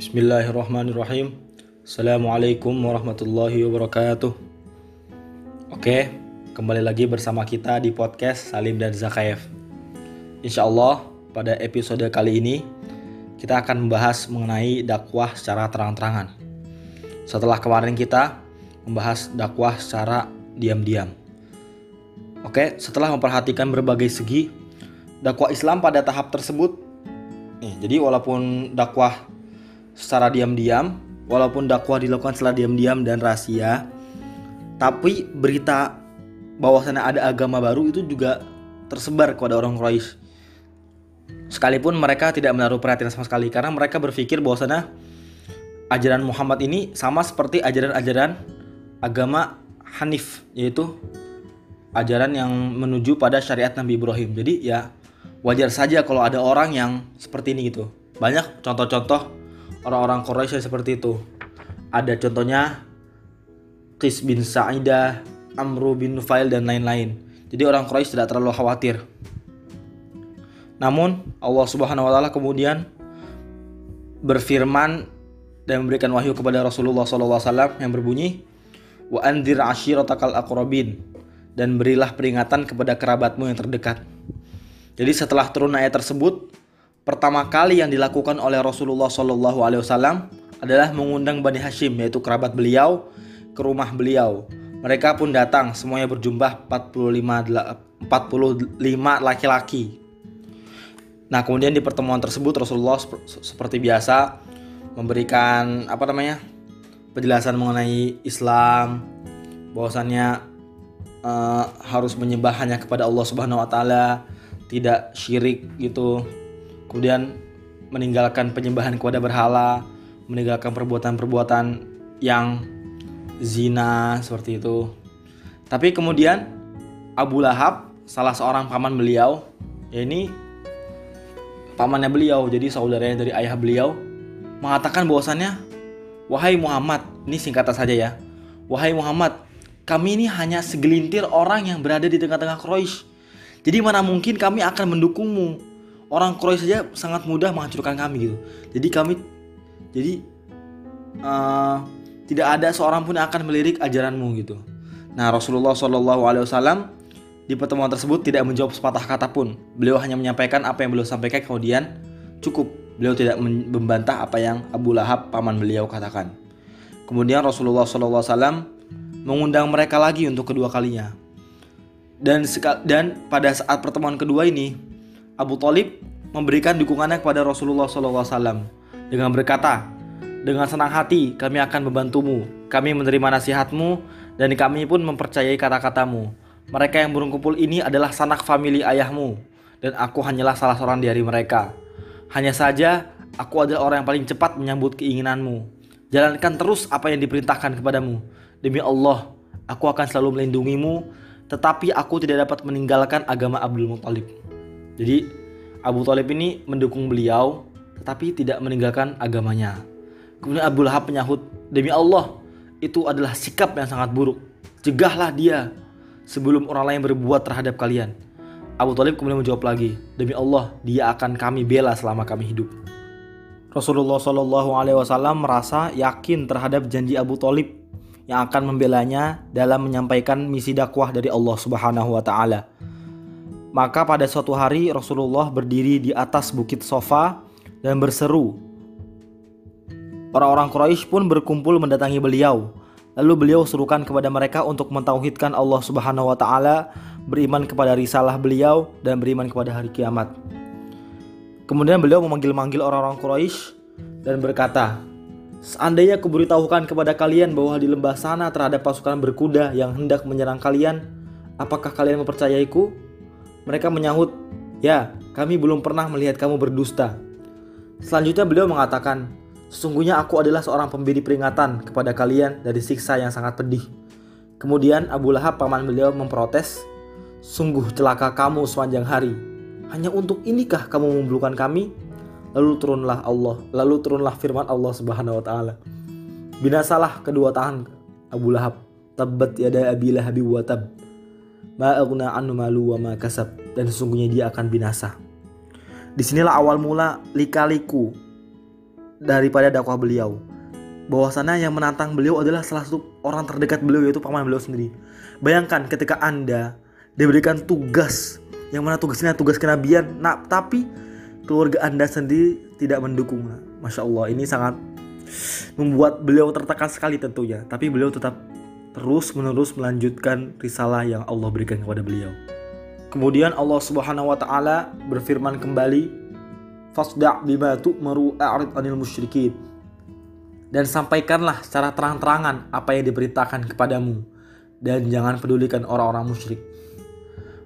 Bismillahirrahmanirrahim. Assalamualaikum warahmatullahi wabarakatuh. Oke, kembali lagi bersama kita di podcast Salim dan Zakaev. Insya Allah pada episode kali ini kita akan membahas mengenai dakwah secara terang-terangan. Setelah kemarin kita membahas dakwah secara diam-diam. Oke, setelah memperhatikan berbagai segi dakwah Islam pada tahap tersebut, nih, jadi walaupun dakwah secara diam-diam, walaupun dakwah dilakukan secara diam-diam dan rahasia, tapi berita bahwasannya ada agama baru itu juga tersebar kepada orang Quraisy. Sekalipun mereka tidak menaruh perhatian sama sekali karena mereka berpikir bahwasannya ajaran Muhammad ini sama seperti ajaran-ajaran agama Hanif yaitu ajaran yang menuju pada syariat Nabi Ibrahim. Jadi ya wajar saja kalau ada orang yang seperti ini gitu. Banyak contoh-contoh orang-orang Quraisy seperti itu. Ada contohnya Qis bin Sa'idah, Amru bin Nufail dan lain-lain. Jadi orang Quraisy tidak terlalu khawatir. Namun Allah Subhanahu wa taala kemudian berfirman dan memberikan wahyu kepada Rasulullah SAW yang berbunyi wa andir ashiratakal aqrabin dan berilah peringatan kepada kerabatmu yang terdekat. Jadi setelah turun ayat tersebut, pertama kali yang dilakukan oleh Rasulullah SAW adalah mengundang Bani Hashim yaitu kerabat beliau ke rumah beliau. Mereka pun datang, semuanya berjumlah 45 45 laki-laki. Nah, kemudian di pertemuan tersebut Rasulullah seperti biasa memberikan apa namanya? penjelasan mengenai Islam, bahwasannya uh, harus menyembah hanya kepada Allah Subhanahu wa taala, tidak syirik gitu. Kemudian meninggalkan penyembahan kepada berhala, meninggalkan perbuatan-perbuatan yang zina seperti itu. Tapi kemudian Abu Lahab, salah seorang paman beliau, ya ini pamannya beliau, jadi saudaranya dari ayah beliau, mengatakan bahwasannya, wahai Muhammad, ini singkatan saja ya, wahai Muhammad, kami ini hanya segelintir orang yang berada di tengah-tengah Quraisy. Jadi mana mungkin kami akan mendukungmu? Orang Quraisy saja sangat mudah menghancurkan kami gitu. Jadi kami, jadi uh, tidak ada seorang pun yang akan melirik ajaranmu gitu. Nah Rasulullah Shallallahu Alaihi Wasallam di pertemuan tersebut tidak menjawab sepatah kata pun. Beliau hanya menyampaikan apa yang beliau sampaikan kemudian cukup. Beliau tidak membantah apa yang Abu Lahab paman beliau katakan. Kemudian Rasulullah Shallallahu Alaihi Wasallam mengundang mereka lagi untuk kedua kalinya. Dan dan pada saat pertemuan kedua ini Abu Talib memberikan dukungannya kepada Rasulullah Wasallam dengan berkata, dengan senang hati kami akan membantumu. Kami menerima nasihatmu dan kami pun mempercayai kata-katamu. Mereka yang berkumpul ini adalah sanak famili ayahmu dan aku hanyalah salah seorang dari mereka. Hanya saja aku adalah orang yang paling cepat menyambut keinginanmu. Jalankan terus apa yang diperintahkan kepadamu. Demi Allah, aku akan selalu melindungimu, tetapi aku tidak dapat meninggalkan agama Abdul Muthalib. Jadi Abu Talib ini mendukung beliau, tetapi tidak meninggalkan agamanya. Kemudian Abu Lahab menyahut, demi Allah, itu adalah sikap yang sangat buruk. Cegahlah dia sebelum orang lain berbuat terhadap kalian. Abu Talib kemudian menjawab lagi, demi Allah, dia akan kami bela selama kami hidup. Rasulullah Shallallahu Alaihi Wasallam merasa yakin terhadap janji Abu Talib yang akan membelanya dalam menyampaikan misi dakwah dari Allah Subhanahu Wa Taala. Maka pada suatu hari Rasulullah berdiri di atas bukit sofa dan berseru Orang-orang Quraisy pun berkumpul mendatangi beliau. Lalu beliau serukan kepada mereka untuk mentauhidkan Allah Subhanahu wa taala, beriman kepada risalah beliau dan beriman kepada hari kiamat. Kemudian beliau memanggil-manggil orang-orang Quraisy dan berkata, Seandainya kuberitahukan kepada kalian bahwa di lembah sana terhadap pasukan berkuda yang hendak menyerang kalian, apakah kalian mempercayaiku? Mereka menyahut, Ya, kami belum pernah melihat kamu berdusta. Selanjutnya beliau mengatakan, Sesungguhnya aku adalah seorang pemberi peringatan kepada kalian dari siksa yang sangat pedih. Kemudian Abu Lahab paman beliau memprotes, Sungguh celaka kamu sepanjang hari. Hanya untuk inikah kamu membulukan kami? Lalu turunlah Allah, lalu turunlah firman Allah Subhanahu wa taala. Binasalah kedua tangan Abu Lahab. Tabbat yada Abi Lahab wa tab. Ma aghna anhu malu wa ma kasab. Dan sesungguhnya dia akan binasa. Di sinilah awal mula lika-liku daripada dakwah beliau. Bahwasannya yang menantang beliau adalah salah satu orang terdekat beliau yaitu paman beliau sendiri. Bayangkan ketika Anda diberikan tugas yang mana tugasnya tugas kenabian, nah tapi keluarga Anda sendiri tidak mendukung. Masya Allah, ini sangat membuat beliau tertekan sekali tentunya. Tapi beliau tetap terus menerus melanjutkan risalah yang Allah berikan kepada beliau. Kemudian Allah Subhanahu wa taala berfirman kembali, "Fasda' bima tu'maru a'rid 'anil musyrikin." Dan sampaikanlah secara terang-terangan apa yang diberitakan kepadamu dan jangan pedulikan orang-orang musyrik.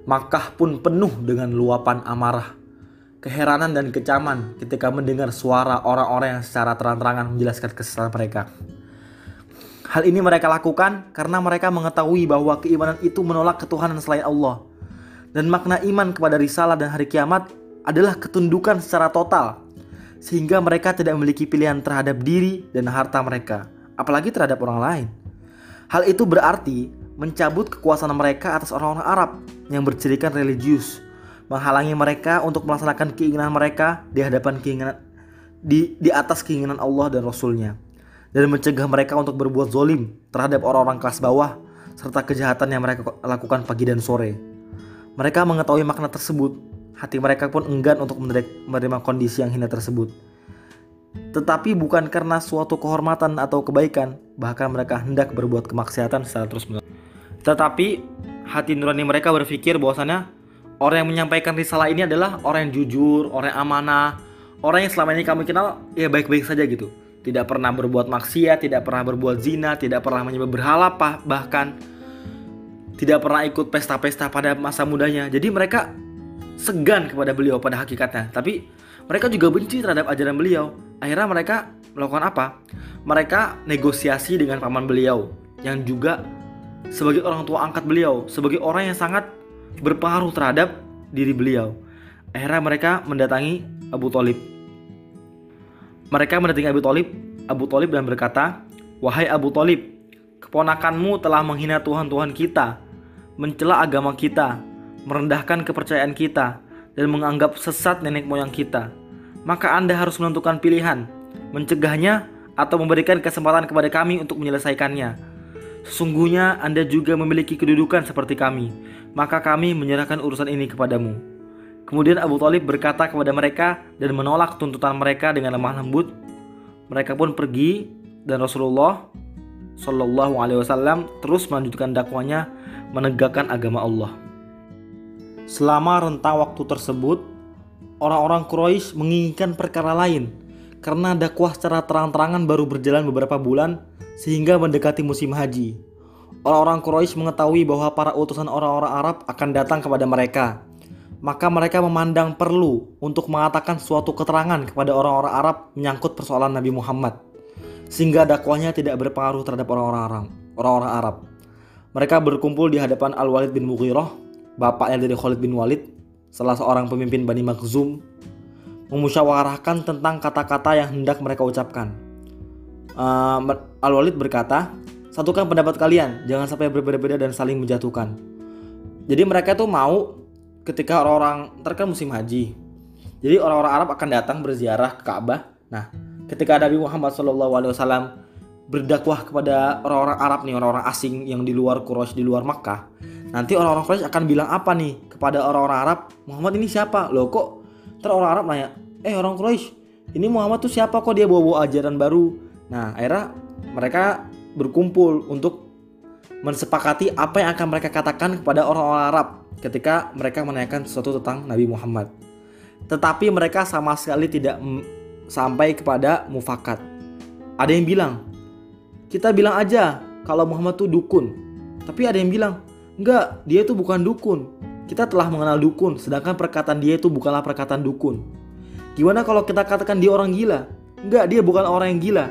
Makkah pun penuh dengan luapan amarah, keheranan dan kecaman ketika mendengar suara orang-orang yang secara terang-terangan menjelaskan kesalahan mereka. Hal ini mereka lakukan karena mereka mengetahui bahwa keimanan itu menolak ketuhanan selain Allah dan makna iman kepada risalah dan hari kiamat adalah ketundukan secara total, sehingga mereka tidak memiliki pilihan terhadap diri dan harta mereka, apalagi terhadap orang lain. Hal itu berarti mencabut kekuasaan mereka atas orang-orang Arab yang bercirikan religius, menghalangi mereka untuk melaksanakan keinginan mereka di hadapan keinginan di, di atas keinginan Allah dan Rasulnya, dan mencegah mereka untuk berbuat zolim terhadap orang-orang kelas bawah serta kejahatan yang mereka lakukan pagi dan sore. Mereka mengetahui makna tersebut, hati mereka pun enggan untuk menerima kondisi yang hina tersebut. Tetapi bukan karena suatu kehormatan atau kebaikan, bahkan mereka hendak berbuat kemaksiatan secara terus-menerus. Tetapi hati nurani mereka berpikir bahwasannya orang yang menyampaikan risalah ini adalah orang yang jujur, orang yang amanah, orang yang selama ini kami kenal ya baik-baik saja gitu. Tidak pernah berbuat maksiat, tidak pernah berbuat zina, tidak pernah menyembah berhala bahkan tidak pernah ikut pesta-pesta pada masa mudanya. Jadi mereka segan kepada beliau pada hakikatnya. Tapi mereka juga benci terhadap ajaran beliau. Akhirnya mereka melakukan apa? Mereka negosiasi dengan paman beliau yang juga sebagai orang tua angkat beliau, sebagai orang yang sangat berpengaruh terhadap diri beliau. Akhirnya mereka mendatangi Abu Talib. Mereka mendatangi Abu Talib, Abu Talib dan berkata, Wahai Abu Talib, keponakanmu telah menghina Tuhan-Tuhan kita mencela agama kita, merendahkan kepercayaan kita, dan menganggap sesat nenek moyang kita, maka Anda harus menentukan pilihan, mencegahnya atau memberikan kesempatan kepada kami untuk menyelesaikannya. Sesungguhnya Anda juga memiliki kedudukan seperti kami, maka kami menyerahkan urusan ini kepadamu. Kemudian Abu Talib berkata kepada mereka dan menolak tuntutan mereka dengan lemah lembut. Mereka pun pergi dan Rasulullah Shallallahu Alaihi Wasallam terus melanjutkan dakwanya menegakkan agama Allah. Selama rentang waktu tersebut, orang-orang Quraisy menginginkan perkara lain karena dakwah secara terang-terangan baru berjalan beberapa bulan sehingga mendekati musim haji. Orang-orang Quraisy mengetahui bahwa para utusan orang-orang Arab akan datang kepada mereka. Maka mereka memandang perlu untuk mengatakan suatu keterangan kepada orang-orang Arab menyangkut persoalan Nabi Muhammad. Sehingga dakwahnya tidak berpengaruh terhadap orang-orang orang-orang Arab. Mereka berkumpul di hadapan Al-Walid bin Mughirah, bapaknya dari Khalid bin Walid, salah seorang pemimpin Bani Makhzum, memusyawarahkan tentang kata-kata yang hendak mereka ucapkan. Uh, Al-Walid berkata, satukan pendapat kalian, jangan sampai berbeda-beda dan saling menjatuhkan. Jadi mereka tuh mau ketika orang-orang terkan musim haji. Jadi orang-orang Arab akan datang berziarah ke Ka'bah. Nah, ketika Nabi Muhammad SAW berdakwah kepada orang-orang Arab nih, orang-orang asing yang di luar Quraisy, di luar Makkah. Nanti orang-orang Quraisy akan bilang apa nih kepada orang-orang Arab? Muhammad ini siapa? Loh kok ter orang Arab nanya, "Eh orang Quraisy, ini Muhammad tuh siapa kok dia bawa-bawa ajaran baru?" Nah, akhirnya mereka berkumpul untuk mensepakati apa yang akan mereka katakan kepada orang-orang Arab ketika mereka menanyakan sesuatu tentang Nabi Muhammad. Tetapi mereka sama sekali tidak sampai kepada mufakat. Ada yang bilang, kita bilang aja kalau Muhammad tuh dukun. Tapi ada yang bilang, enggak, dia itu bukan dukun. Kita telah mengenal dukun, sedangkan perkataan dia itu bukanlah perkataan dukun. Gimana kalau kita katakan dia orang gila? Enggak, dia bukan orang yang gila.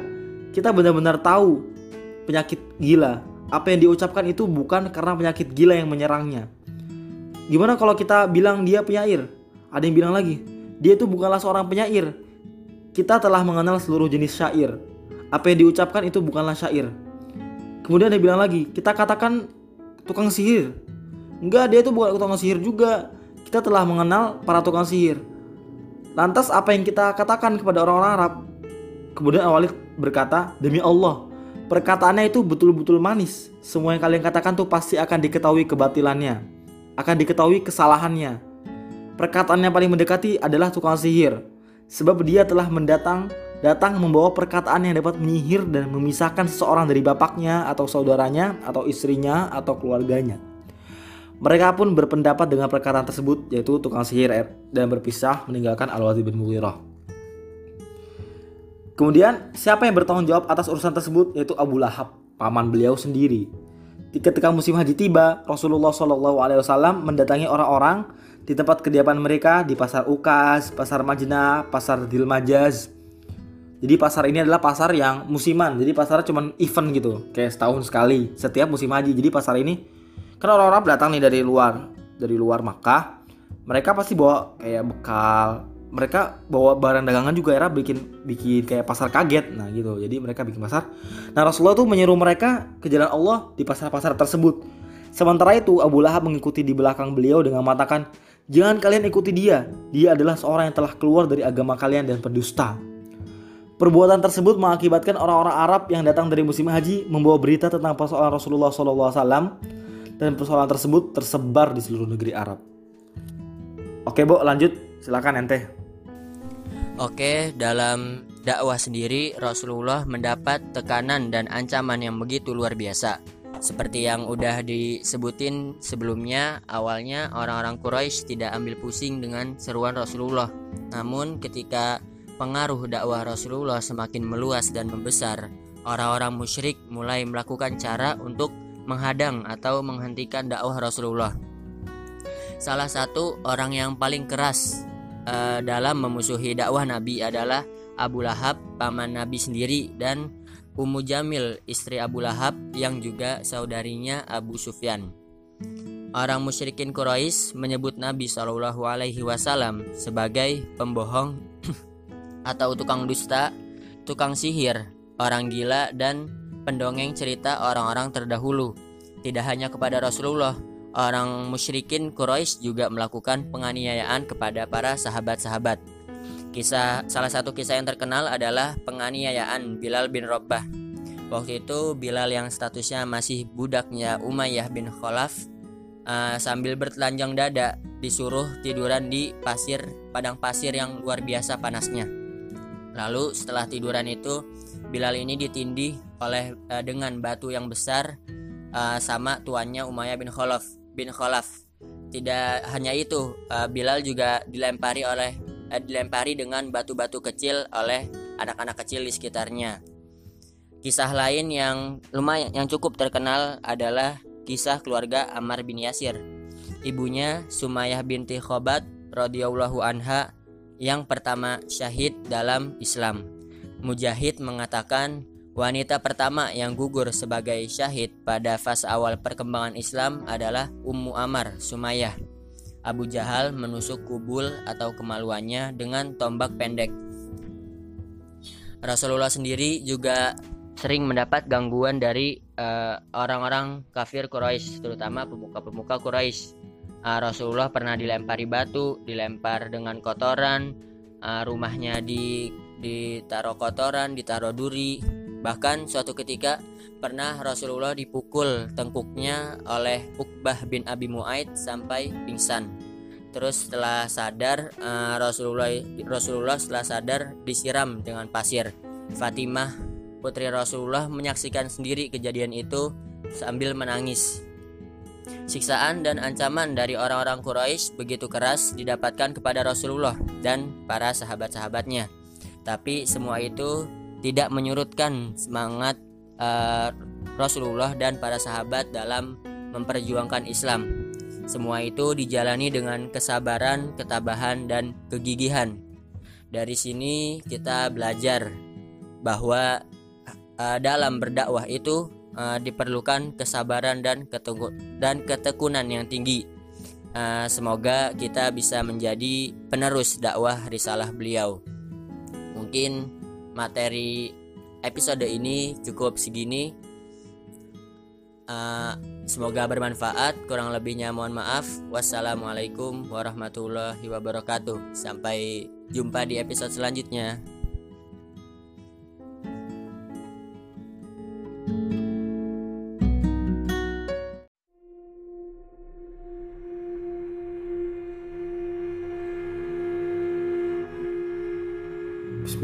Kita benar-benar tahu penyakit gila. Apa yang diucapkan itu bukan karena penyakit gila yang menyerangnya. Gimana kalau kita bilang dia penyair? Ada yang bilang lagi, dia itu bukanlah seorang penyair. Kita telah mengenal seluruh jenis syair, apa yang diucapkan itu bukanlah syair. Kemudian dia bilang lagi, kita katakan tukang sihir. Enggak, dia itu bukan tukang sihir juga. Kita telah mengenal para tukang sihir. Lantas apa yang kita katakan kepada orang-orang Arab? Kemudian Al-Walid berkata, "Demi Allah, perkataannya itu betul-betul manis. Semua yang kalian katakan tuh pasti akan diketahui kebatilannya, akan diketahui kesalahannya. Perkataannya paling mendekati adalah tukang sihir, sebab dia telah mendatang datang membawa perkataan yang dapat menyihir dan memisahkan seseorang dari bapaknya atau saudaranya atau istrinya atau keluarganya. Mereka pun berpendapat dengan perkataan tersebut yaitu tukang sihir dan berpisah meninggalkan Al-Walid bin Mughirah. Kemudian siapa yang bertanggung jawab atas urusan tersebut yaitu Abu Lahab, paman beliau sendiri. Ketika musim haji tiba, Rasulullah Shallallahu Alaihi Wasallam mendatangi orang-orang di tempat kediaman mereka di pasar Ukas, pasar Majna, pasar Dilmajaz, jadi pasar ini adalah pasar yang musiman. Jadi pasar cuma event gitu, kayak setahun sekali setiap musim haji. Jadi pasar ini kan orang-orang datang nih dari luar, dari luar Makkah. Mereka pasti bawa kayak bekal. Mereka bawa barang dagangan juga era bikin bikin kayak pasar kaget. Nah gitu. Jadi mereka bikin pasar. Nah Rasulullah tuh menyuruh mereka ke jalan Allah di pasar-pasar tersebut. Sementara itu Abu Lahab mengikuti di belakang beliau dengan mengatakan, "Jangan kalian ikuti dia. Dia adalah seorang yang telah keluar dari agama kalian dan pendusta." Perbuatan tersebut mengakibatkan orang-orang Arab yang datang dari musim haji membawa berita tentang persoalan Rasulullah SAW dan persoalan tersebut tersebar di seluruh negeri Arab. Oke, Bu, lanjut. Silakan ente. Oke, dalam dakwah sendiri Rasulullah mendapat tekanan dan ancaman yang begitu luar biasa. Seperti yang udah disebutin sebelumnya, awalnya orang-orang Quraisy tidak ambil pusing dengan seruan Rasulullah. Namun ketika pengaruh dakwah Rasulullah semakin meluas dan membesar, orang-orang musyrik mulai melakukan cara untuk menghadang atau menghentikan dakwah Rasulullah. Salah satu orang yang paling keras uh, dalam memusuhi dakwah Nabi adalah Abu Lahab, paman Nabi sendiri dan Ummu Jamil, istri Abu Lahab yang juga saudarinya Abu Sufyan. Orang musyrikin Quraisy menyebut Nabi Shallallahu Alaihi Wasallam sebagai pembohong atau tukang dusta, tukang sihir, orang gila, dan pendongeng cerita orang-orang terdahulu. Tidak hanya kepada Rasulullah, orang musyrikin Quraisy juga melakukan penganiayaan kepada para sahabat-sahabat. Kisah salah satu kisah yang terkenal adalah penganiayaan Bilal bin Rabbah. Waktu itu Bilal yang statusnya masih budaknya Umayyah bin Khalaf uh, sambil bertelanjang dada disuruh tiduran di pasir padang pasir yang luar biasa panasnya. Lalu setelah tiduran itu Bilal ini ditindih oleh uh, dengan batu yang besar uh, sama tuannya Umayyah bin Khalaf bin Khalaf. Tidak hanya itu, uh, Bilal juga dilempari oleh uh, dilempari dengan batu-batu kecil oleh anak-anak kecil di sekitarnya. Kisah lain yang lumayan yang cukup terkenal adalah kisah keluarga Ammar bin Yasir. Ibunya Sumayyah binti Khobat radhiyallahu anha yang pertama syahid dalam Islam. Mujahid mengatakan wanita pertama yang gugur sebagai syahid pada fase awal perkembangan Islam adalah Ummu Amar Sumayyah. Abu Jahal menusuk kubul atau kemaluannya dengan tombak pendek. Rasulullah sendiri juga sering mendapat gangguan dari eh, orang-orang uh, kafir Quraisy, terutama pemuka-pemuka Quraisy uh, Rasulullah pernah dilempari batu, dilempar dengan kotoran, uh, rumahnya di ditaruh kotoran, ditaruh duri. Bahkan suatu ketika pernah Rasulullah dipukul tengkuknya oleh Uqbah bin Abi Muaid sampai pingsan. Terus setelah sadar uh, Rasulullah Rasulullah setelah sadar disiram dengan pasir. Fatimah putri Rasulullah menyaksikan sendiri kejadian itu sambil menangis. Siksaan dan ancaman dari orang-orang Quraisy begitu keras didapatkan kepada Rasulullah dan para sahabat-sahabatnya. Tapi semua itu tidak menyurutkan semangat uh, Rasulullah dan para sahabat dalam memperjuangkan Islam. Semua itu dijalani dengan kesabaran, ketabahan, dan kegigihan. Dari sini kita belajar bahwa uh, dalam berdakwah itu uh, diperlukan kesabaran dan dan ketekunan yang tinggi. Uh, semoga kita bisa menjadi penerus dakwah risalah beliau. Mungkin materi episode ini cukup segini. Uh, semoga bermanfaat. Kurang lebihnya mohon maaf. Wassalamualaikum warahmatullahi wabarakatuh. Sampai jumpa di episode selanjutnya.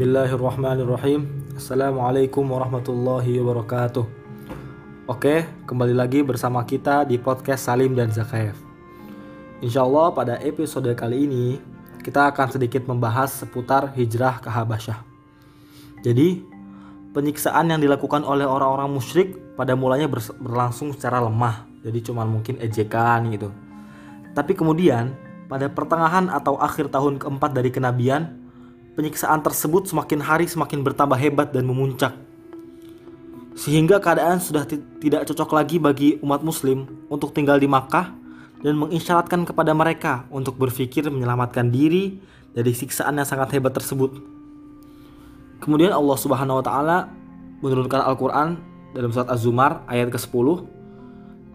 Bismillahirrahmanirrahim. Assalamualaikum warahmatullahi wabarakatuh. Oke, kembali lagi bersama kita di podcast Salim dan Zakaev. Insya Allah pada episode kali ini Kita akan sedikit membahas seputar hijrah ke Habasyah. Jadi, penyiksaan yang dilakukan oleh orang-orang musyrik pada mulanya berlangsung secara lemah. Jadi cuma mungkin ejekan gitu. Tapi kemudian, pada pertengahan atau akhir tahun keempat dari kenabian penyiksaan tersebut semakin hari semakin bertambah hebat dan memuncak. Sehingga keadaan sudah tidak cocok lagi bagi umat muslim untuk tinggal di Makkah dan mengisyaratkan kepada mereka untuk berpikir menyelamatkan diri dari siksaan yang sangat hebat tersebut. Kemudian Allah Subhanahu wa taala menurunkan Al-Qur'an dalam surat Az-Zumar ayat ke-10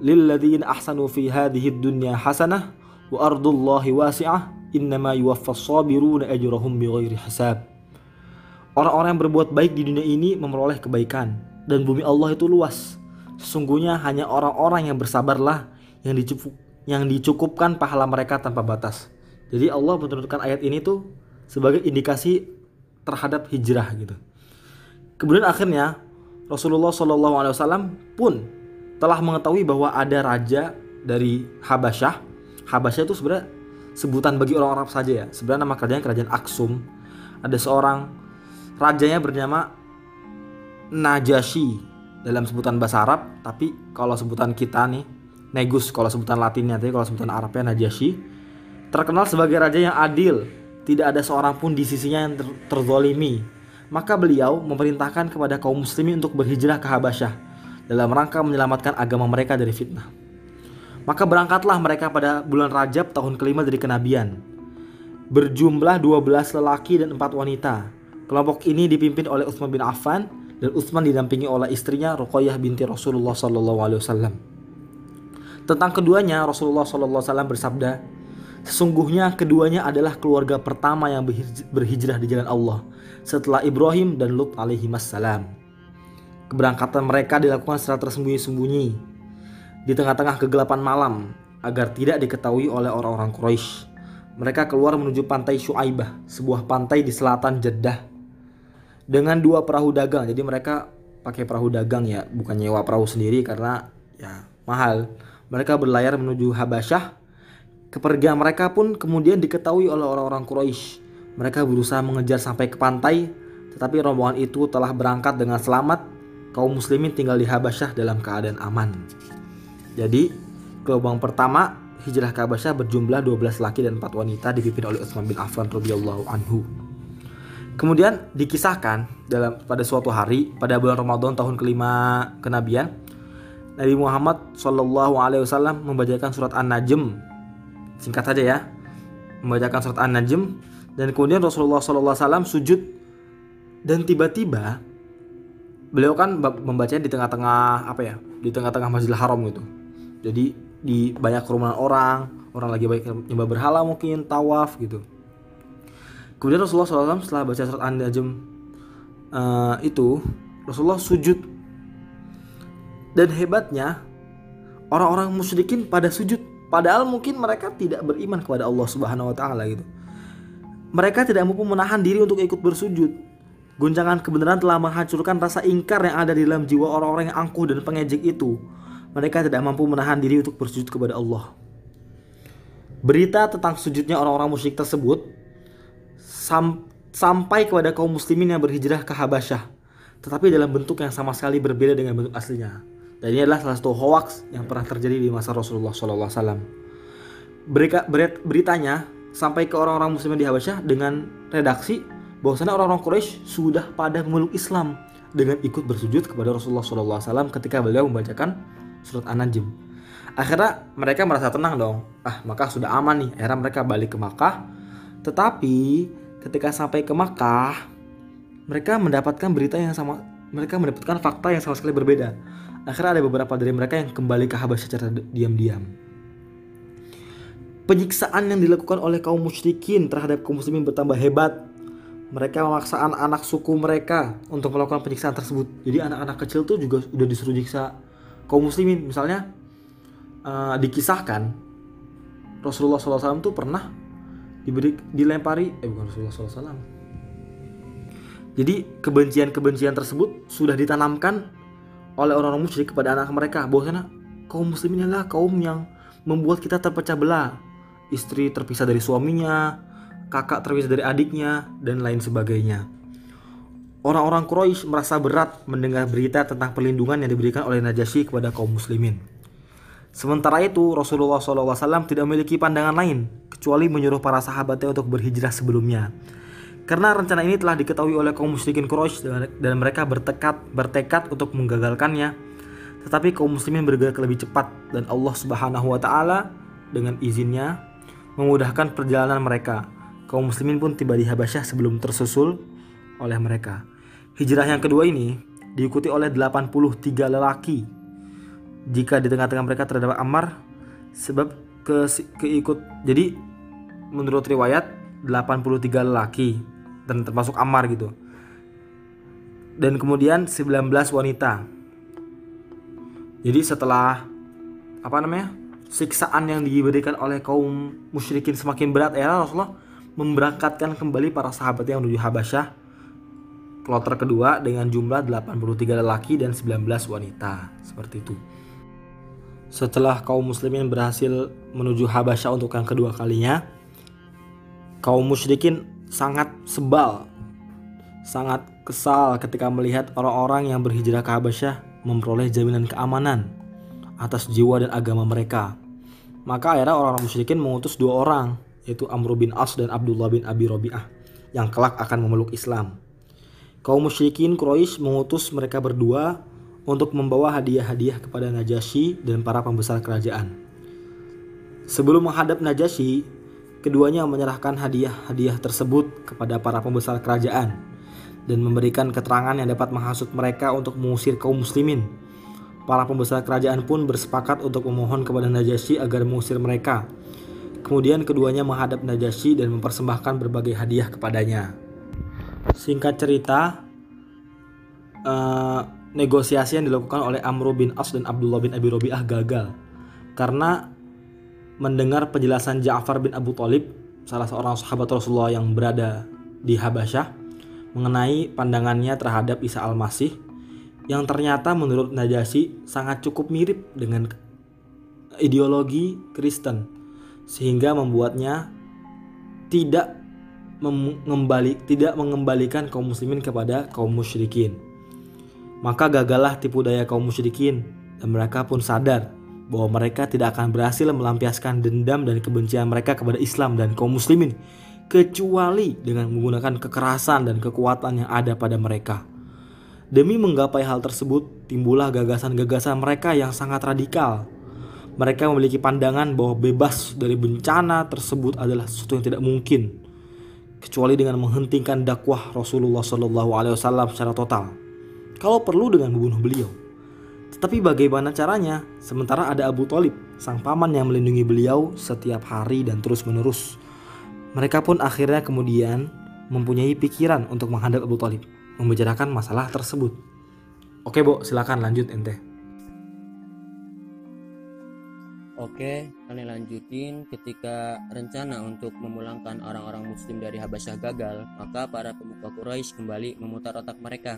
Lilladzina ahsanu fi hadhihi dunya hasanah wa ardullahi wasi'ah innama yuwaffas sabiruna ajrahum bighairi hisab. Orang-orang yang berbuat baik di dunia ini memperoleh kebaikan dan bumi Allah itu luas. Sesungguhnya hanya orang-orang yang bersabarlah yang dicukup yang dicukupkan pahala mereka tanpa batas. Jadi Allah menurunkan ayat ini tuh sebagai indikasi terhadap hijrah gitu. Kemudian akhirnya Rasulullah Shallallahu Alaihi Wasallam pun telah mengetahui bahwa ada raja dari Habasyah. Habasyah itu sebenarnya sebutan bagi orang Arab saja ya. Sebenarnya nama kerajaan kerajaan Aksum. Ada seorang rajanya bernama Najasyi dalam sebutan bahasa Arab, tapi kalau sebutan kita nih Negus kalau sebutan Latinnya, tapi kalau sebutan Arabnya Najasyi terkenal sebagai raja yang adil. Tidak ada seorang pun di sisinya yang ter terzolimi. Maka beliau memerintahkan kepada kaum muslimin untuk berhijrah ke Habasyah dalam rangka menyelamatkan agama mereka dari fitnah. Maka berangkatlah mereka pada bulan Rajab tahun kelima dari kenabian. Berjumlah 12 lelaki dan 4 wanita. Kelompok ini dipimpin oleh Utsman bin Affan dan Utsman didampingi oleh istrinya Ruqayyah binti Rasulullah SAW. Tentang keduanya Rasulullah SAW bersabda, Sesungguhnya keduanya adalah keluarga pertama yang berhijrah di jalan Allah setelah Ibrahim dan Lut alaihi wassalam. Keberangkatan mereka dilakukan secara tersembunyi-sembunyi di tengah-tengah kegelapan malam agar tidak diketahui oleh orang-orang Quraisy. Mereka keluar menuju pantai Syuaibah, sebuah pantai di selatan Jeddah. Dengan dua perahu dagang, jadi mereka pakai perahu dagang ya, bukan nyewa perahu sendiri karena ya mahal. Mereka berlayar menuju Habasyah. Kepergian mereka pun kemudian diketahui oleh orang-orang Quraisy. Mereka berusaha mengejar sampai ke pantai, tetapi rombongan itu telah berangkat dengan selamat. Kaum muslimin tinggal di Habasyah dalam keadaan aman. Jadi gelombang pertama hijrah ke Habasyah berjumlah 12 laki dan 4 wanita dipimpin oleh Utsman bin Affan radhiyallahu anhu. Kemudian dikisahkan dalam pada suatu hari pada bulan Ramadan tahun kelima kenabian Nabi Muhammad Shallallahu Alaihi Wasallam membacakan surat An-Najm. Singkat saja ya. Membacakan surat An-Najm dan kemudian Rasulullah Shallallahu Alaihi Wasallam sujud. Dan tiba-tiba beliau kan membacanya di tengah-tengah apa ya di tengah-tengah Masjidil Haram gitu jadi di banyak kerumunan orang orang lagi baik nyembah berhala mungkin tawaf gitu. Kemudian Rasulullah SAW setelah baca surat An-Najm uh, itu Rasulullah sujud. Dan hebatnya orang-orang musyrikin pada sujud. Padahal mungkin mereka tidak beriman kepada Allah Subhanahu wa taala gitu. Mereka tidak mampu menahan diri untuk ikut bersujud. Guncangan kebenaran telah menghancurkan rasa ingkar yang ada di dalam jiwa orang-orang yang angkuh dan pengejek itu mereka tidak mampu menahan diri untuk bersujud kepada Allah. Berita tentang sujudnya orang-orang musyrik tersebut sam sampai kepada kaum muslimin yang berhijrah ke Habasyah, tetapi dalam bentuk yang sama sekali berbeda dengan bentuk aslinya. Dan ini adalah salah satu hoax yang pernah terjadi di masa Rasulullah SAW. Berita, beritanya sampai ke orang-orang muslimin di Habasyah dengan redaksi bahwasanya orang-orang Quraisy sudah pada memeluk Islam dengan ikut bersujud kepada Rasulullah SAW ketika beliau membacakan surat An-Najm. Akhirnya mereka merasa tenang dong. Ah, maka sudah aman nih. Akhirnya mereka balik ke Makkah. Tetapi ketika sampai ke Makkah, mereka mendapatkan berita yang sama. Mereka mendapatkan fakta yang sama sekali berbeda. Akhirnya ada beberapa dari mereka yang kembali ke Habasyah secara diam-diam. Penyiksaan yang dilakukan oleh kaum musyrikin terhadap kaum muslimin bertambah hebat. Mereka memaksa anak-anak suku mereka untuk melakukan penyiksaan tersebut. Jadi anak-anak kecil tuh juga sudah disuruh nyiksa kaum muslimin misalnya uh, dikisahkan Rasulullah SAW tuh pernah diberi dilempari eh bukan Rasulullah SAW Jadi kebencian-kebencian tersebut sudah ditanamkan oleh orang-orang musyrik kepada anak mereka bahwasanya kaum muslimin adalah kaum yang membuat kita terpecah belah. Istri terpisah dari suaminya, kakak terpisah dari adiknya, dan lain sebagainya. Orang-orang Quraisy merasa berat mendengar berita tentang perlindungan yang diberikan oleh Najasyi kepada kaum muslimin. Sementara itu, Rasulullah SAW tidak memiliki pandangan lain kecuali menyuruh para sahabatnya untuk berhijrah sebelumnya. Karena rencana ini telah diketahui oleh kaum musyrikin Quraisy dan mereka bertekad bertekad untuk menggagalkannya. Tetapi kaum muslimin bergerak lebih cepat dan Allah Subhanahu wa taala dengan izinnya memudahkan perjalanan mereka. Kaum muslimin pun tiba di Habasyah sebelum tersusul oleh mereka. Hijrah yang kedua ini diikuti oleh 83 lelaki. Jika di tengah-tengah mereka terdapat Ammar sebab ke keikut. Jadi menurut riwayat 83 lelaki dan termasuk Ammar gitu. Dan kemudian 19 wanita. Jadi setelah apa namanya? siksaan yang diberikan oleh kaum musyrikin semakin berat ya Rasulullah memberangkatkan kembali para sahabat yang menuju Habasyah kloter kedua dengan jumlah 83 lelaki dan 19 wanita seperti itu. Setelah kaum muslimin berhasil menuju Habasyah untuk yang kedua kalinya, kaum musyrikin sangat sebal, sangat kesal ketika melihat orang-orang yang berhijrah ke Habasyah memperoleh jaminan keamanan atas jiwa dan agama mereka. Maka akhirnya orang-orang musyrikin mengutus dua orang, yaitu Amr bin As dan Abdullah bin Abi Robi'ah, yang kelak akan memeluk Islam. Kaum musyrikin Quraisy mengutus mereka berdua untuk membawa hadiah-hadiah kepada Najasyi dan para pembesar kerajaan. Sebelum menghadap Najasyi, Keduanya menyerahkan hadiah-hadiah tersebut kepada para pembesar kerajaan dan memberikan keterangan yang dapat menghasut mereka untuk mengusir kaum muslimin. Para pembesar kerajaan pun bersepakat untuk memohon kepada Najasyi agar mengusir mereka. Kemudian keduanya menghadap Najasyi dan mempersembahkan berbagai hadiah kepadanya. Singkat cerita, uh, negosiasi yang dilakukan oleh Amr bin As dan Abdullah bin Abi Robi'ah gagal karena mendengar penjelasan Ja'far bin Abu Talib, salah seorang sahabat Rasulullah yang berada di Habasyah, mengenai pandangannya terhadap Isa Al-Masih yang ternyata menurut Najasyi sangat cukup mirip dengan ideologi Kristen sehingga membuatnya tidak mengembali tidak mengembalikan kaum muslimin kepada kaum musyrikin. Maka gagallah tipu daya kaum musyrikin dan mereka pun sadar bahwa mereka tidak akan berhasil melampiaskan dendam dan kebencian mereka kepada Islam dan kaum muslimin kecuali dengan menggunakan kekerasan dan kekuatan yang ada pada mereka. Demi menggapai hal tersebut, timbullah gagasan-gagasan mereka yang sangat radikal. Mereka memiliki pandangan bahwa bebas dari bencana tersebut adalah sesuatu yang tidak mungkin, kecuali dengan menghentikan dakwah Rasulullah SAW secara total. Kalau perlu dengan membunuh beliau. Tetapi bagaimana caranya? Sementara ada Abu Talib, sang paman yang melindungi beliau setiap hari dan terus menerus. Mereka pun akhirnya kemudian mempunyai pikiran untuk menghadap Abu Talib, membicarakan masalah tersebut. Oke, Bu, silakan lanjut ente. Oke, kalian lanjutin ketika rencana untuk memulangkan orang-orang muslim dari Habasyah gagal, maka para pemuka Quraisy kembali memutar otak mereka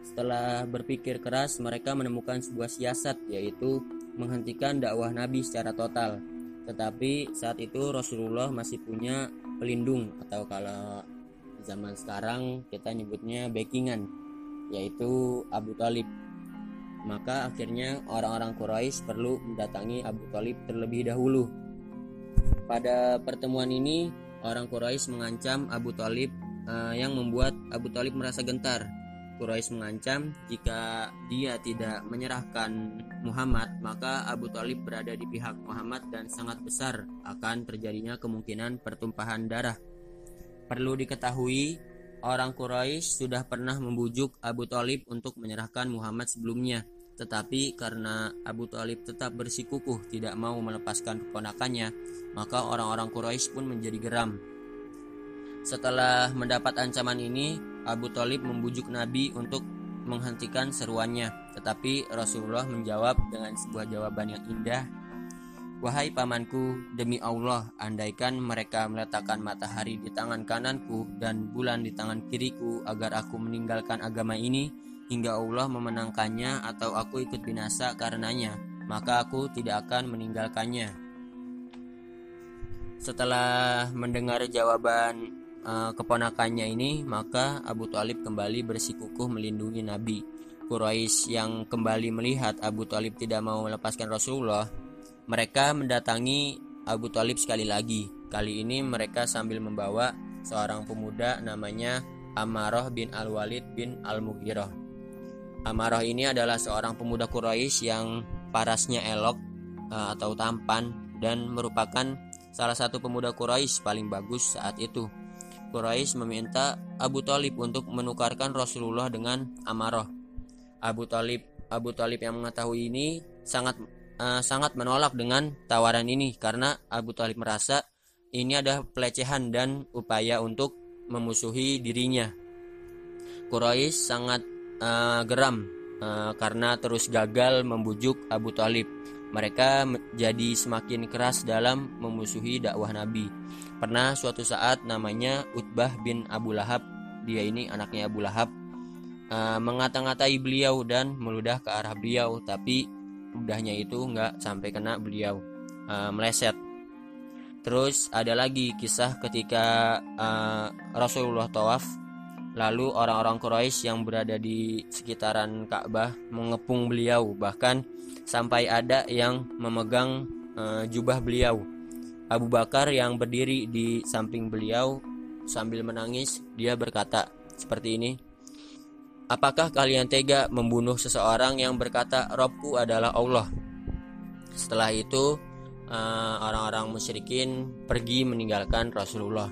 setelah berpikir keras, mereka menemukan sebuah siasat yaitu menghentikan dakwah Nabi secara total. Tetapi saat itu Rasulullah masih punya pelindung atau kalau zaman sekarang kita nyebutnya backingan yaitu Abu Talib. Maka akhirnya orang-orang Quraisy perlu mendatangi Abu Talib terlebih dahulu. Pada pertemuan ini, orang Quraisy mengancam Abu Talib uh, yang membuat Abu Talib merasa gentar Quraisy mengancam jika dia tidak menyerahkan Muhammad, maka Abu Talib berada di pihak Muhammad dan sangat besar akan terjadinya kemungkinan pertumpahan darah. Perlu diketahui, orang Quraisy sudah pernah membujuk Abu Talib untuk menyerahkan Muhammad sebelumnya, tetapi karena Abu Talib tetap bersikukuh tidak mau melepaskan keponakannya, maka orang-orang Quraisy pun menjadi geram. Setelah mendapat ancaman ini, Abu Talib membujuk Nabi untuk menghentikan seruannya, tetapi Rasulullah menjawab dengan sebuah jawaban yang indah. Wahai pamanku, demi Allah, andaikan mereka meletakkan matahari di tangan kananku dan bulan di tangan kiriku agar aku meninggalkan agama ini hingga Allah memenangkannya atau aku ikut binasa karenanya, maka aku tidak akan meninggalkannya. Setelah mendengar jawaban uh, keponakannya ini, maka Abu Talib kembali bersikukuh melindungi Nabi. Quraisy yang kembali melihat Abu Talib tidak mau melepaskan Rasulullah mereka mendatangi Abu Talib sekali lagi. Kali ini mereka sambil membawa seorang pemuda namanya Amarah bin Al-Walid bin Al-Mughirah. Amarah ini adalah seorang pemuda Quraisy yang parasnya elok uh, atau tampan dan merupakan salah satu pemuda Quraisy paling bagus saat itu. Quraisy meminta Abu Talib untuk menukarkan Rasulullah dengan Amarah. Abu Talib Abu Talib yang mengetahui ini sangat uh, sangat menolak dengan tawaran ini karena Abu Talib merasa ini ada pelecehan dan upaya untuk memusuhi dirinya. Quraisy sangat uh, geram uh, karena terus gagal membujuk Abu Talib. Mereka jadi semakin keras dalam memusuhi dakwah Nabi. Pernah suatu saat namanya Utbah bin Abu Lahab, dia ini anaknya Abu Lahab, uh, mengata-ngatai beliau dan meludah ke arah beliau, tapi udahnya itu nggak sampai kena beliau uh, meleset. Terus ada lagi kisah ketika uh, Rasulullah tawaf lalu orang-orang Quraisy yang berada di sekitaran Ka'bah mengepung beliau bahkan sampai ada yang memegang uh, jubah beliau. Abu Bakar yang berdiri di samping beliau sambil menangis dia berkata seperti ini Apakah kalian tega membunuh seseorang yang berkata Robku adalah Allah? Setelah itu eh, orang-orang musyrikin pergi meninggalkan Rasulullah.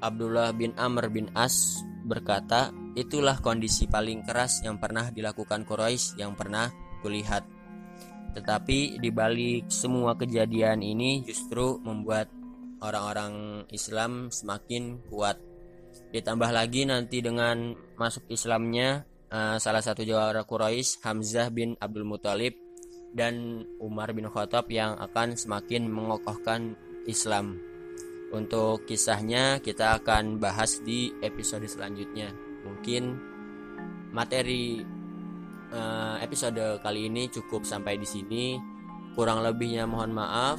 Abdullah bin Amr bin As berkata, itulah kondisi paling keras yang pernah dilakukan Quraisy yang pernah kulihat. Tetapi di balik semua kejadian ini justru membuat orang-orang Islam semakin kuat Ditambah lagi nanti dengan masuk Islamnya uh, salah satu jawara Quraisy Hamzah bin Abdul Muthalib dan Umar bin Khattab yang akan semakin mengokohkan Islam. Untuk kisahnya kita akan bahas di episode selanjutnya. Mungkin materi uh, episode kali ini cukup sampai di sini. Kurang lebihnya mohon maaf.